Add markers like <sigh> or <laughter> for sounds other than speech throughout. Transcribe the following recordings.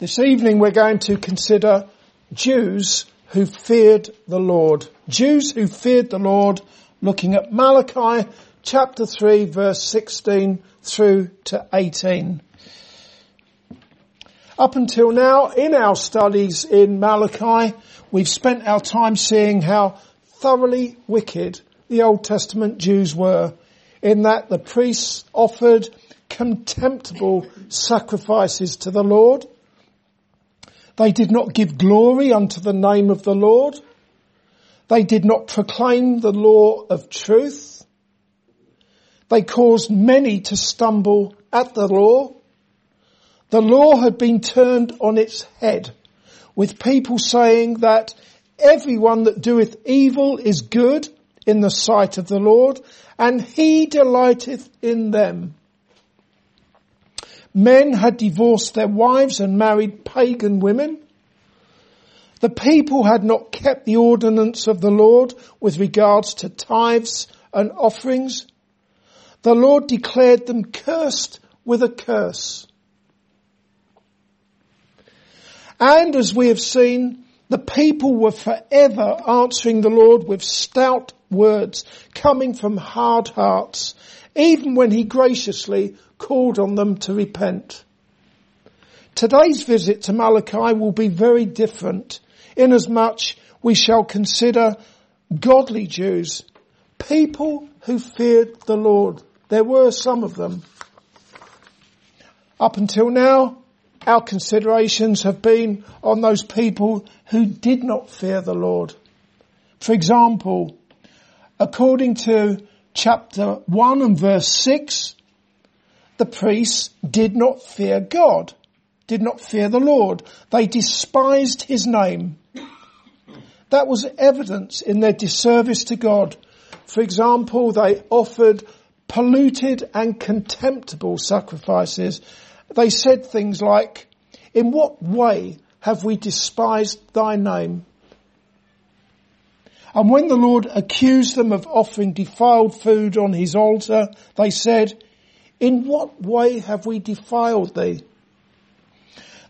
This evening we're going to consider Jews who feared the Lord. Jews who feared the Lord, looking at Malachi chapter 3 verse 16 through to 18. Up until now, in our studies in Malachi, we've spent our time seeing how thoroughly wicked the Old Testament Jews were, in that the priests offered contemptible sacrifices to the Lord. They did not give glory unto the name of the Lord. They did not proclaim the law of truth. They caused many to stumble at the law. The law had been turned on its head with people saying that everyone that doeth evil is good in the sight of the Lord and he delighteth in them. Men had divorced their wives and married pagan women. The people had not kept the ordinance of the Lord with regards to tithes and offerings. The Lord declared them cursed with a curse. And as we have seen, the people were forever answering the Lord with stout words coming from hard hearts, even when he graciously called on them to repent. Today's visit to Malachi will be very different inasmuch we shall consider godly Jews, people who feared the Lord. There were some of them. Up until now, our considerations have been on those people who did not fear the Lord. For example, according to chapter 1 and verse 6, the priests did not fear God, did not fear the Lord. They despised his name. That was evidence in their disservice to God. For example, they offered polluted and contemptible sacrifices. They said things like, in what way have we despised thy name? And when the Lord accused them of offering defiled food on his altar, they said, in what way have we defiled thee?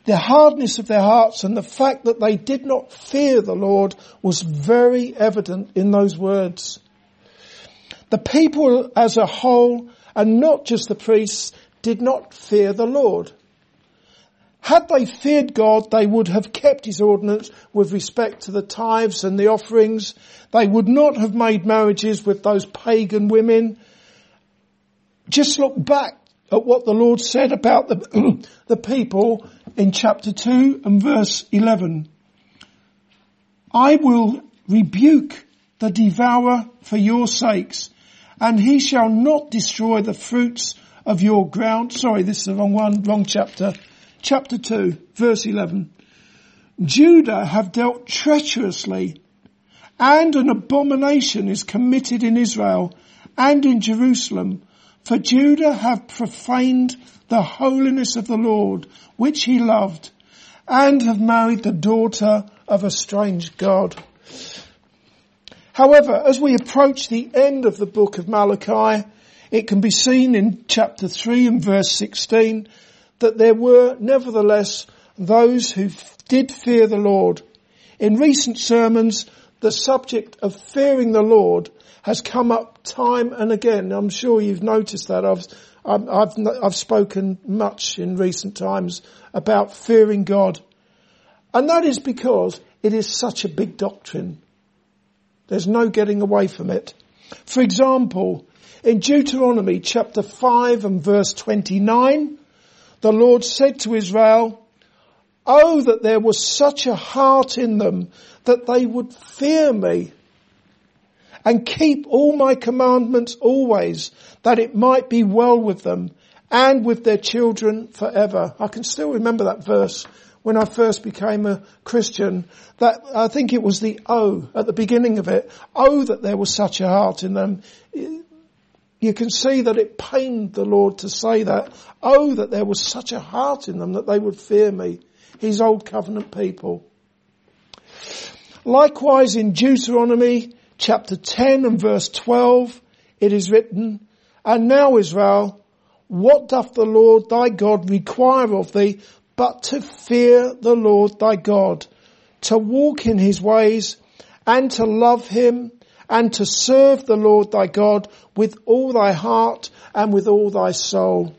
The hardness of their hearts and the fact that they did not fear the Lord was very evident in those words. The people as a whole, and not just the priests, did not fear the Lord. Had they feared God, they would have kept his ordinance with respect to the tithes and the offerings. They would not have made marriages with those pagan women just look back at what the Lord said about the, <clears throat> the people in chapter 2 and verse 11. I will rebuke the devourer for your sakes, and he shall not destroy the fruits of your ground. Sorry, this is the wrong one, wrong chapter. Chapter 2, verse 11. Judah have dealt treacherously, and an abomination is committed in Israel and in Jerusalem, for Judah have profaned the holiness of the Lord, which he loved, and have married the daughter of a strange God. However, as we approach the end of the book of Malachi, it can be seen in chapter 3 and verse 16 that there were nevertheless those who did fear the Lord. In recent sermons, the subject of fearing the Lord has come up time and again. I'm sure you've noticed that. I've, I've, I've spoken much in recent times about fearing God. And that is because it is such a big doctrine. There's no getting away from it. For example, in Deuteronomy chapter 5 and verse 29, the Lord said to Israel, Oh, that there was such a heart in them that they would fear me and keep all my commandments always, that it might be well with them and with their children forever. I can still remember that verse when I first became a Christian. That I think it was the oh at the beginning of it. Oh, that there was such a heart in them. You can see that it pained the Lord to say that. Oh, that there was such a heart in them that they would fear me. His old covenant people. Likewise in Deuteronomy chapter 10 and verse 12, it is written, And now Israel, what doth the Lord thy God require of thee, but to fear the Lord thy God, to walk in his ways and to love him and to serve the Lord thy God with all thy heart and with all thy soul.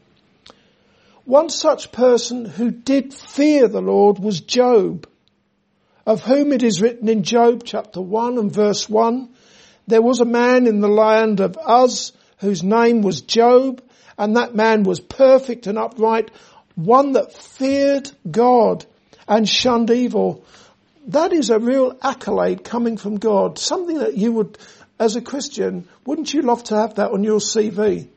One such person who did fear the Lord was Job, of whom it is written in Job chapter 1 and verse 1, there was a man in the land of Uz whose name was Job, and that man was perfect and upright, one that feared God and shunned evil. That is a real accolade coming from God. Something that you would, as a Christian, wouldn't you love to have that on your CV?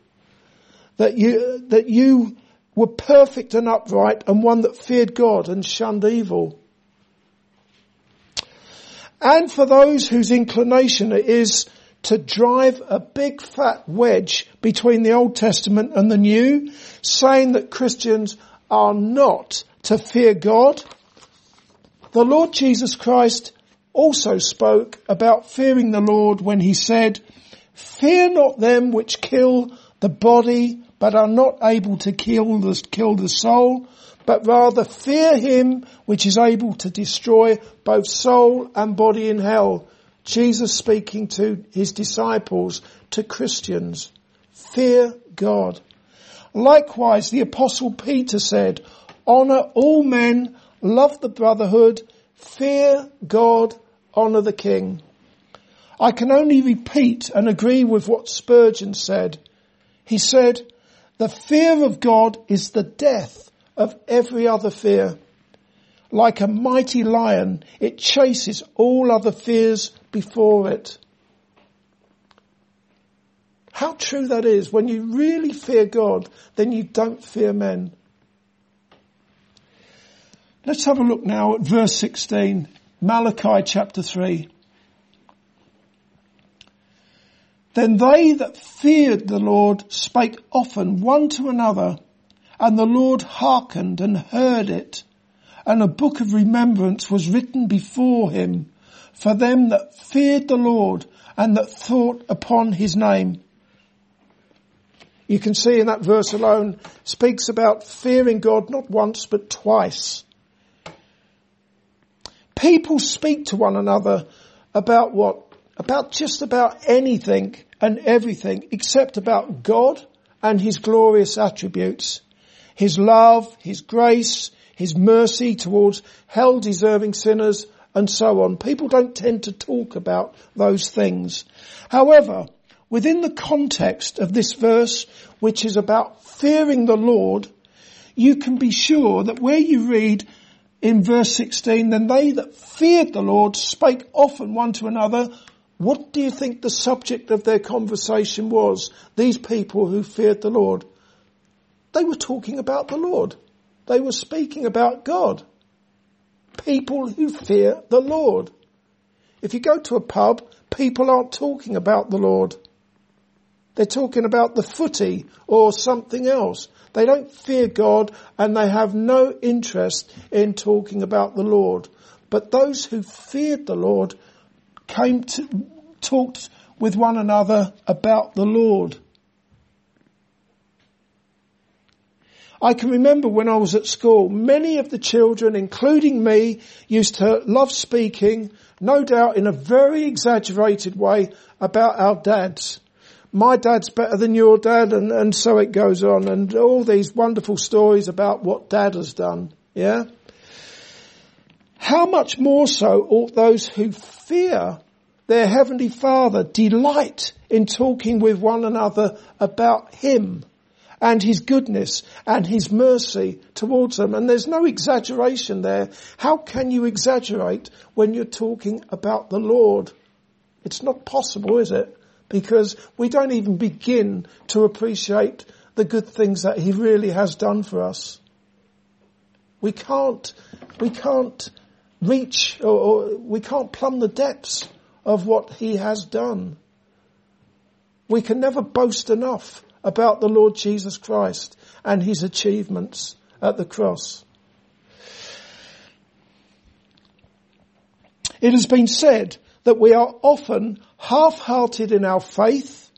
That you, that you were perfect and upright and one that feared God and shunned evil. And for those whose inclination it is to drive a big fat wedge between the Old Testament and the New, saying that Christians are not to fear God. The Lord Jesus Christ also spoke about fearing the Lord when he said, fear not them which kill the body, but are not able to kill the, kill the soul, but rather fear him which is able to destroy both soul and body in hell. Jesus speaking to his disciples, to Christians. Fear God. Likewise, the apostle Peter said, honor all men, love the brotherhood, fear God, honor the king. I can only repeat and agree with what Spurgeon said. He said, the fear of God is the death of every other fear. Like a mighty lion, it chases all other fears before it. How true that is. When you really fear God, then you don't fear men. Let's have a look now at verse 16, Malachi chapter 3. Then they that feared the Lord spake often one to another, and the Lord hearkened and heard it, and a book of remembrance was written before him for them that feared the Lord and that thought upon his name. You can see in that verse alone speaks about fearing God not once but twice. People speak to one another about what? About just about anything and everything except about God and His glorious attributes. His love, His grace, His mercy towards hell deserving sinners and so on. People don't tend to talk about those things. However, within the context of this verse, which is about fearing the Lord, you can be sure that where you read in verse 16, then they that feared the Lord spake often one to another what do you think the subject of their conversation was? These people who feared the Lord. They were talking about the Lord. They were speaking about God. People who fear the Lord. If you go to a pub, people aren't talking about the Lord. They're talking about the footy or something else. They don't fear God and they have no interest in talking about the Lord. But those who feared the Lord came to, talked with one another about the Lord. I can remember when I was at school, many of the children, including me, used to love speaking, no doubt in a very exaggerated way, about our dads. My dad's better than your dad and, and so it goes on and all these wonderful stories about what dad has done. Yeah? How much more so ought those who fear their heavenly father delight in talking with one another about him and his goodness and his mercy towards them. And there's no exaggeration there. How can you exaggerate when you're talking about the Lord? It's not possible, is it? Because we don't even begin to appreciate the good things that he really has done for us. We can't, we can't reach or, or we can't plumb the depths of what he has done. We can never boast enough about the Lord Jesus Christ and his achievements at the cross. It has been said that we are often half-hearted in our faith,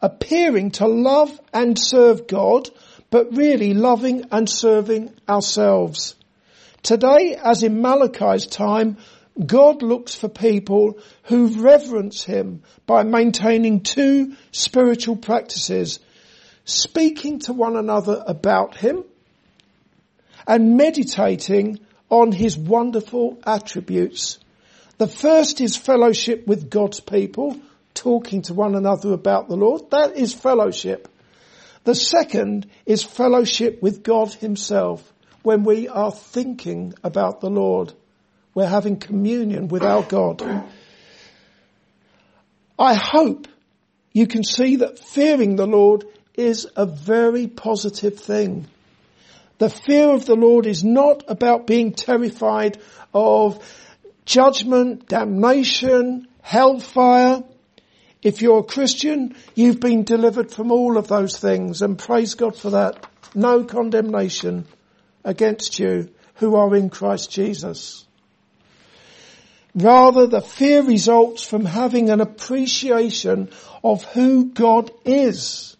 appearing to love and serve God, but really loving and serving ourselves. Today, as in Malachi's time, God looks for people who reverence Him by maintaining two spiritual practices, speaking to one another about Him and meditating on His wonderful attributes. The first is fellowship with God's people, talking to one another about the Lord. That is fellowship. The second is fellowship with God himself when we are thinking about the Lord. We're having communion with our God. I hope you can see that fearing the Lord is a very positive thing. The fear of the Lord is not about being terrified of judgment, damnation, hellfire. If you're a Christian, you've been delivered from all of those things and praise God for that. No condemnation against you who are in Christ Jesus. Rather, the fear results from having an appreciation of who God is.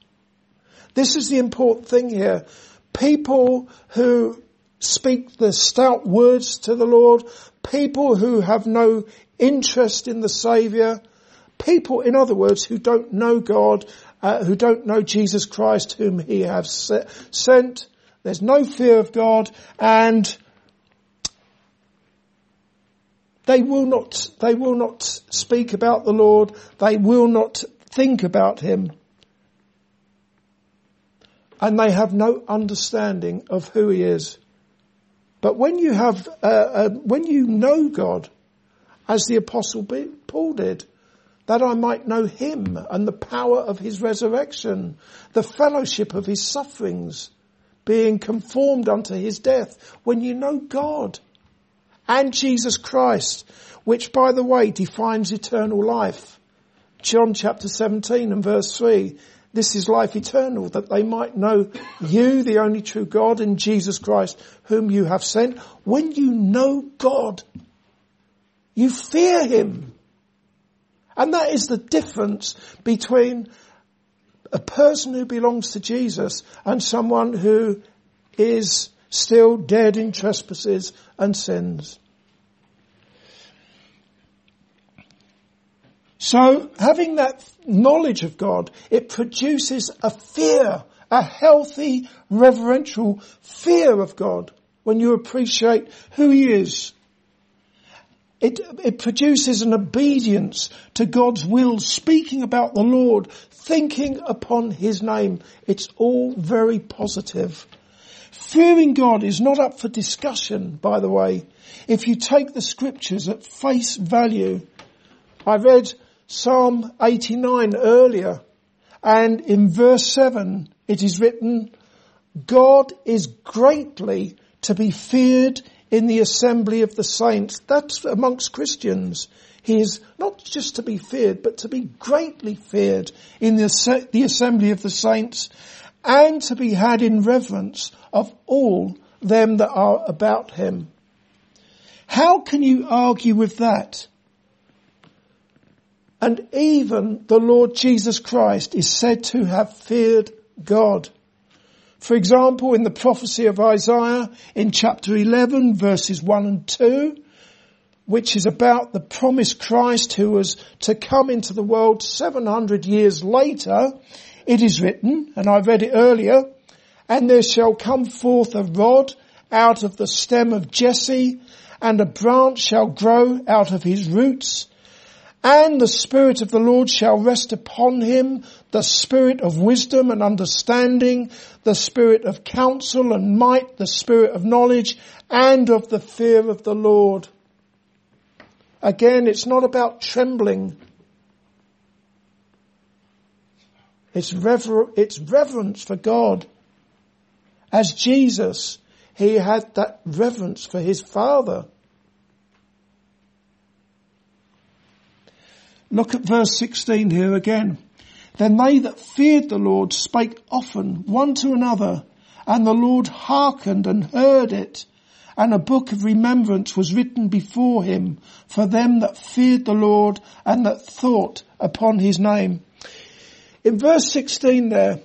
This is the important thing here. People who speak the stout words to the Lord, people who have no interest in the Saviour, people, in other words, who don't know God, uh, who don't know Jesus Christ whom He has sent. There's no fear of God and they will not, they will not speak about the Lord. They will not think about Him. And they have no understanding of who He is. But when you have, uh, uh, when you know God, as the apostle Paul did, that I might know him and the power of his resurrection, the fellowship of his sufferings, being conformed unto his death. When you know God and Jesus Christ, which by the way defines eternal life. John chapter 17 and verse 3, this is life eternal, that they might know you, the only true God, and Jesus Christ, whom you have sent. When you know God, you fear Him. And that is the difference between a person who belongs to Jesus and someone who is still dead in trespasses and sins. So having that knowledge of God, it produces a fear, a healthy, reverential fear of God when you appreciate who He is. It, it produces an obedience to God's will, speaking about the Lord, thinking upon His name. It's all very positive. Fearing God is not up for discussion, by the way. If you take the scriptures at face value, I read Psalm 89 earlier, and in verse 7 it is written, God is greatly to be feared in the assembly of the saints. That's amongst Christians. He is not just to be feared, but to be greatly feared in the, the assembly of the saints and to be had in reverence of all them that are about him. How can you argue with that? And even the Lord Jesus Christ is said to have feared God. For example, in the prophecy of Isaiah in chapter 11 verses 1 and 2, which is about the promised Christ who was to come into the world 700 years later, it is written, and I read it earlier, and there shall come forth a rod out of the stem of Jesse, and a branch shall grow out of his roots, and the Spirit of the Lord shall rest upon him, the Spirit of wisdom and understanding, the Spirit of counsel and might, the Spirit of knowledge, and of the fear of the Lord. Again, it's not about trembling. It's, rever- it's reverence for God. As Jesus, he had that reverence for his Father. Look at verse 16 here again. Then they that feared the Lord spake often one to another, and the Lord hearkened and heard it. And a book of remembrance was written before him for them that feared the Lord and that thought upon his name. In verse 16 there,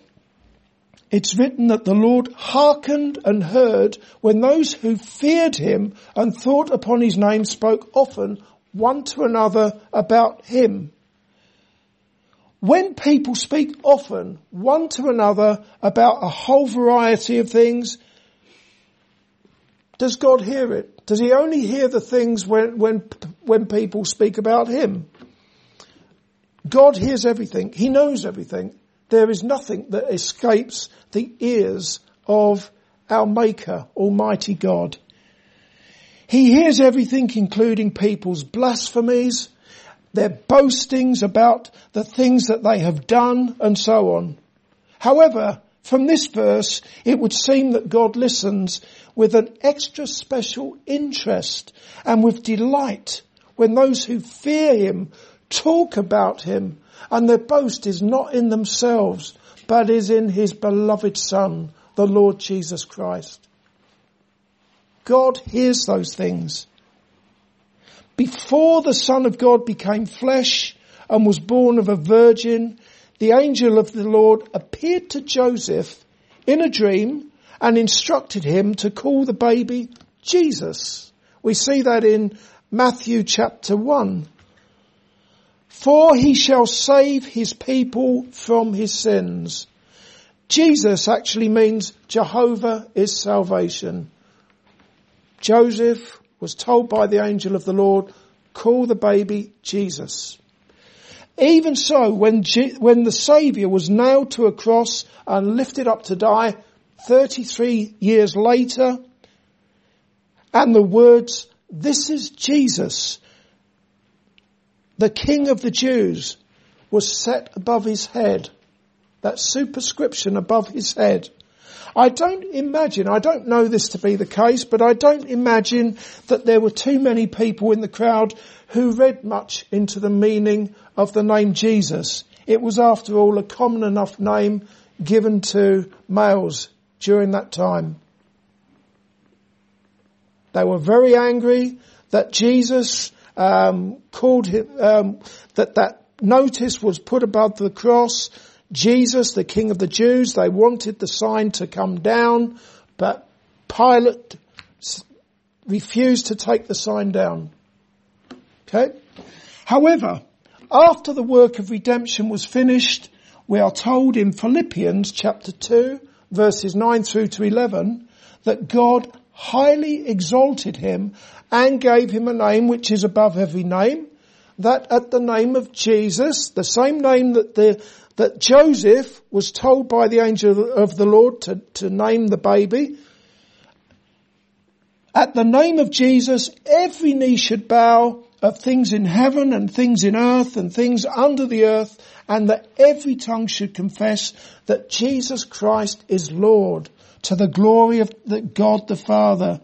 it's written that the Lord hearkened and heard when those who feared him and thought upon his name spoke often one to another about him. When people speak often one to another about a whole variety of things, does God hear it? Does he only hear the things when, when, when people speak about him? God hears everything. He knows everything. There is nothing that escapes the ears of our Maker, Almighty God. He hears everything including people's blasphemies, their boastings about the things that they have done and so on. However, from this verse, it would seem that God listens with an extra special interest and with delight when those who fear Him talk about Him and their boast is not in themselves, but is in His beloved Son, the Lord Jesus Christ. God hears those things. Before the Son of God became flesh and was born of a virgin, the angel of the Lord appeared to Joseph in a dream and instructed him to call the baby Jesus. We see that in Matthew chapter 1. For he shall save his people from his sins. Jesus actually means Jehovah is salvation. Joseph was told by the angel of the Lord, call the baby Jesus. Even so, when, when the Saviour was nailed to a cross and lifted up to die 33 years later, and the words, this is Jesus, the King of the Jews, was set above his head. That superscription above his head. I don't imagine, I don't know this to be the case, but I don't imagine that there were too many people in the crowd who read much into the meaning of the name Jesus. It was after all a common enough name given to males during that time. They were very angry that Jesus um, called him um, that that notice was put above the cross Jesus, the King of the Jews, they wanted the sign to come down, but Pilate refused to take the sign down. Okay? However, after the work of redemption was finished, we are told in Philippians chapter 2 verses 9 through to 11 that God highly exalted him and gave him a name which is above every name, that at the name of Jesus, the same name that the that Joseph was told by the angel of the Lord to, to name the baby. At the name of Jesus, every knee should bow of things in heaven and things in earth and things under the earth and that every tongue should confess that Jesus Christ is Lord to the glory of the God the Father.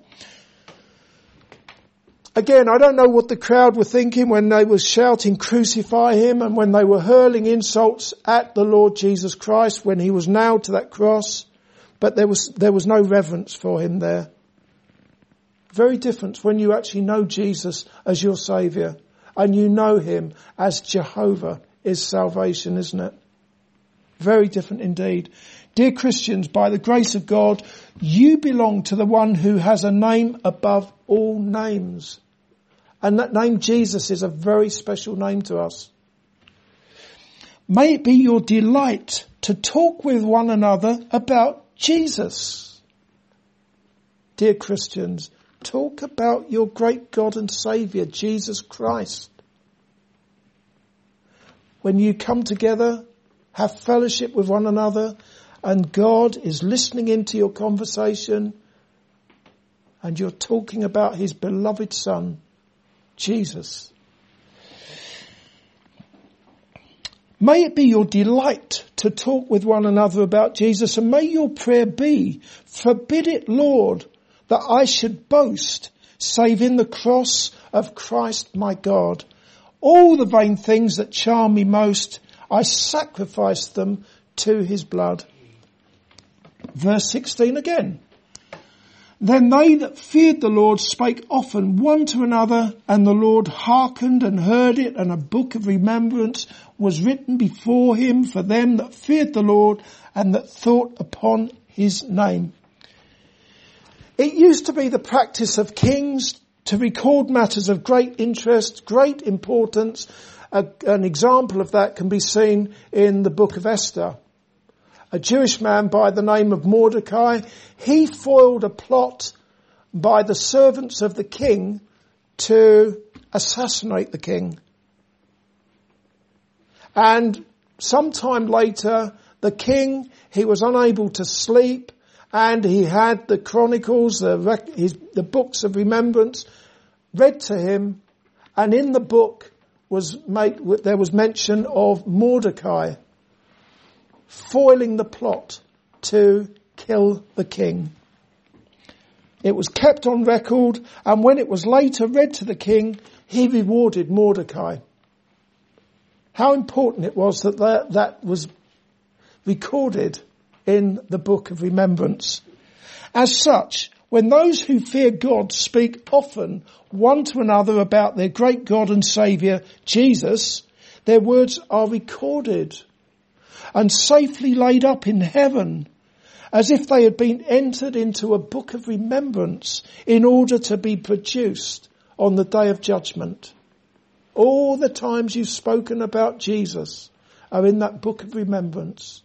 Again, I don't know what the crowd were thinking when they were shouting crucify him and when they were hurling insults at the Lord Jesus Christ when he was nailed to that cross, but there was, there was no reverence for him there. Very different when you actually know Jesus as your savior and you know him as Jehovah is salvation, isn't it? Very different indeed. Dear Christians, by the grace of God, you belong to the one who has a name above all names. And that name Jesus is a very special name to us. May it be your delight to talk with one another about Jesus. Dear Christians, talk about your great God and Saviour, Jesus Christ. When you come together, have fellowship with one another, and God is listening into your conversation, and you're talking about His beloved Son, Jesus. May it be your delight to talk with one another about Jesus and may your prayer be, forbid it Lord that I should boast save in the cross of Christ my God. All the vain things that charm me most, I sacrifice them to his blood. Verse 16 again. Then they that feared the Lord spake often one to another, and the Lord hearkened and heard it, and a book of remembrance was written before him for them that feared the Lord and that thought upon his name. It used to be the practice of kings to record matters of great interest, great importance. A, an example of that can be seen in the book of Esther. A Jewish man by the name of Mordecai, he foiled a plot by the servants of the king to assassinate the king. And sometime later, the king, he was unable to sleep and he had the chronicles, the, rec- his, the books of remembrance read to him. And in the book was made, there was mention of Mordecai foiling the plot to kill the king. It was kept on record and when it was later read to the king, he rewarded Mordecai. How important it was that that, that was recorded in the book of remembrance. As such, when those who fear God speak often one to another about their great God and Saviour, Jesus, their words are recorded and safely laid up in heaven as if they had been entered into a book of remembrance in order to be produced on the day of judgment. All the times you've spoken about Jesus are in that book of remembrance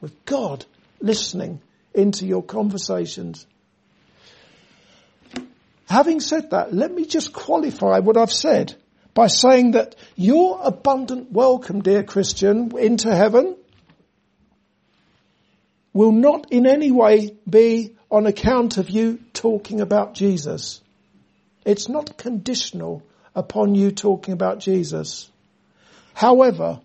with God listening into your conversations. Having said that, let me just qualify what I've said by saying that your abundant welcome, dear Christian, into heaven will not in any way be on account of you talking about Jesus. It's not conditional upon you talking about Jesus. However,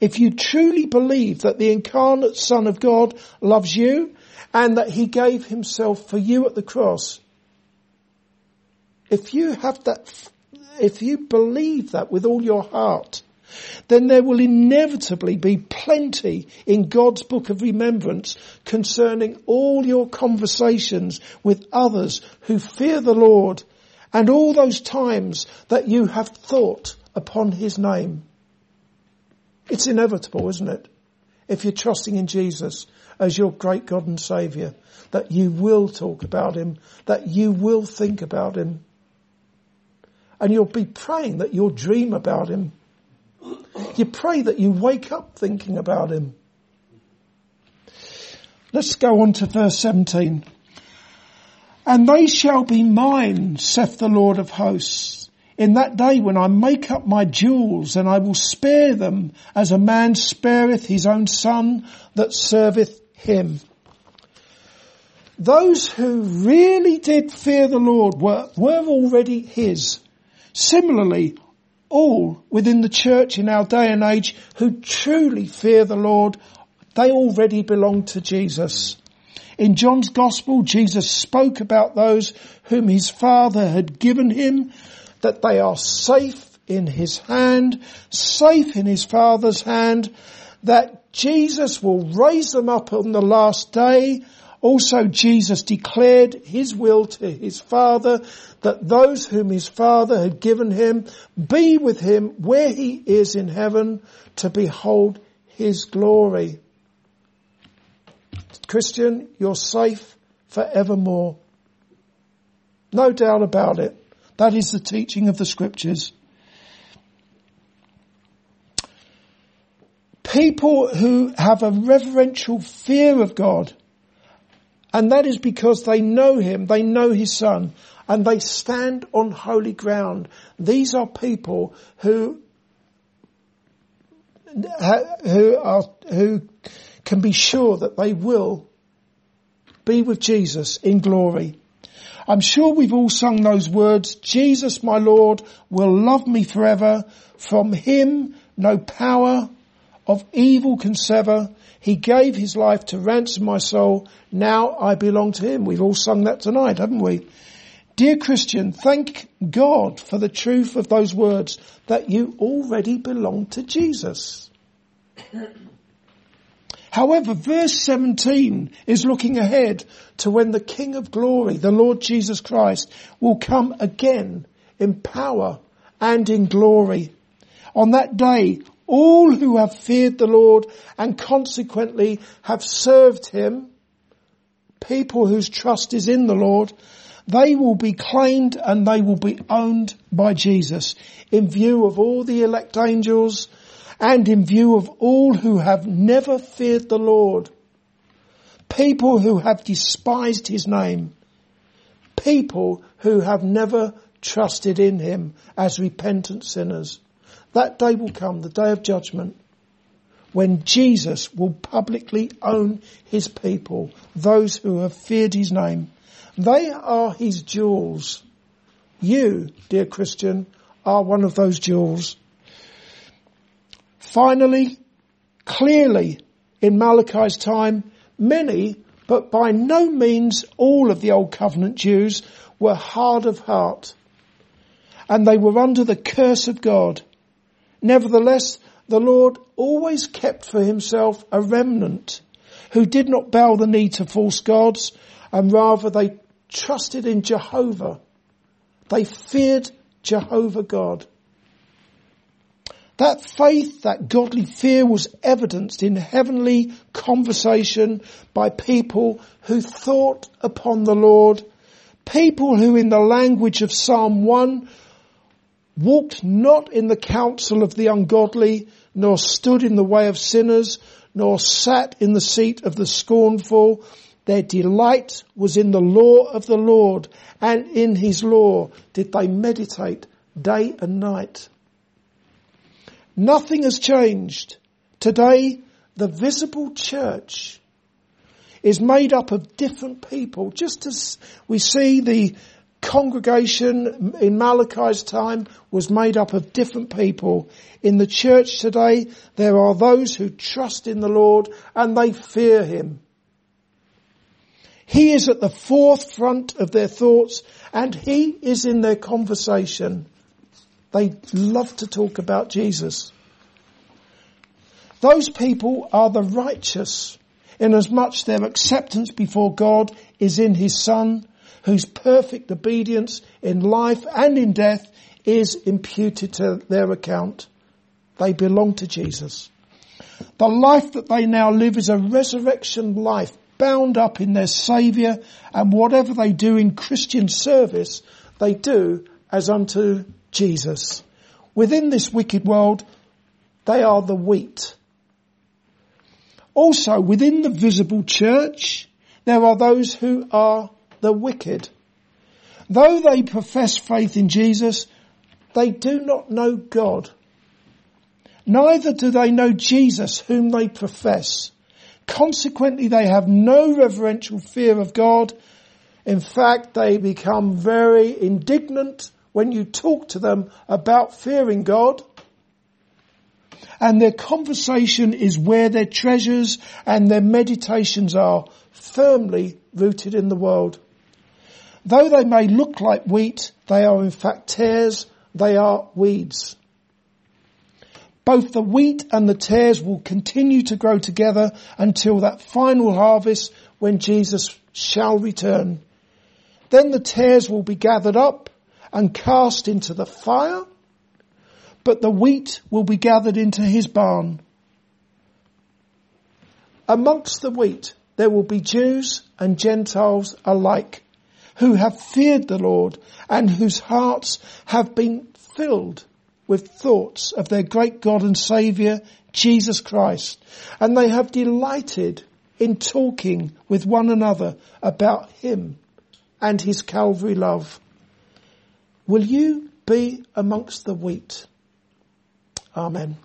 if you truly believe that the incarnate Son of God loves you and that He gave Himself for you at the cross, if you have that, if you believe that with all your heart, then there will inevitably be plenty in God's book of remembrance concerning all your conversations with others who fear the Lord and all those times that you have thought upon his name. It's inevitable, isn't it? If you're trusting in Jesus as your great God and Saviour, that you will talk about him, that you will think about him. And you'll be praying that you'll dream about him. You pray that you wake up thinking about him. Let's go on to verse 17. And they shall be mine, saith the Lord of hosts, in that day when I make up my jewels, and I will spare them as a man spareth his own son that serveth him. Those who really did fear the Lord were, were already his. Similarly, all within the church in our day and age who truly fear the Lord, they already belong to Jesus. In John's gospel, Jesus spoke about those whom his father had given him, that they are safe in his hand, safe in his father's hand, that Jesus will raise them up on the last day. Also Jesus declared his will to his father that those whom his father had given him be with him where he is in heaven to behold his glory. Christian, you're safe forevermore. No doubt about it. That is the teaching of the scriptures. People who have a reverential fear of God, and that is because they know Him, they know His Son, and they stand on holy ground. These are people who who are who can be sure that they will be with Jesus in glory. I'm sure we've all sung those words, Jesus my Lord will love me forever. From him no power of evil can sever. He gave his life to ransom my soul. Now I belong to him. We've all sung that tonight, haven't we? Dear Christian, thank God for the truth of those words that you already belong to Jesus. However, verse 17 is looking ahead to when the King of glory, the Lord Jesus Christ, will come again in power and in glory. On that day, all who have feared the Lord and consequently have served him, people whose trust is in the Lord, they will be claimed and they will be owned by Jesus in view of all the elect angels and in view of all who have never feared the Lord. People who have despised his name. People who have never trusted in him as repentant sinners. That day will come, the day of judgment, when Jesus will publicly own his people, those who have feared his name. They are his jewels. You, dear Christian, are one of those jewels. Finally, clearly, in Malachi's time, many, but by no means all of the Old Covenant Jews were hard of heart. And they were under the curse of God. Nevertheless, the Lord always kept for himself a remnant who did not bow the knee to false gods and rather they trusted in Jehovah. They feared Jehovah God. That faith, that godly fear was evidenced in heavenly conversation by people who thought upon the Lord, people who in the language of Psalm 1 walked not in the counsel of the ungodly, nor stood in the way of sinners, nor sat in the seat of the scornful, their delight was in the law of the Lord, and in his law did they meditate day and night. Nothing has changed. Today, the visible church is made up of different people, just as we see the congregation in Malachi's time was made up of different people. In the church today, there are those who trust in the Lord and they fear Him. He is at the forefront of their thoughts and he is in their conversation. They love to talk about Jesus. Those people are the righteous inasmuch their acceptance before God is in his son whose perfect obedience in life and in death is imputed to their account. They belong to Jesus. The life that they now live is a resurrection life bound up in their Saviour and whatever they do in Christian service, they do as unto Jesus. Within this wicked world, they are the wheat. Also, within the visible church, there are those who are the wicked. Though they profess faith in Jesus, they do not know God. Neither do they know Jesus whom they profess. Consequently, they have no reverential fear of God. In fact, they become very indignant when you talk to them about fearing God. And their conversation is where their treasures and their meditations are firmly rooted in the world. Though they may look like wheat, they are in fact tares, they are weeds. Both the wheat and the tares will continue to grow together until that final harvest when Jesus shall return. Then the tares will be gathered up and cast into the fire, but the wheat will be gathered into his barn. Amongst the wheat there will be Jews and Gentiles alike who have feared the Lord and whose hearts have been filled with thoughts of their great God and Saviour, Jesus Christ. And they have delighted in talking with one another about Him and His Calvary love. Will you be amongst the wheat? Amen.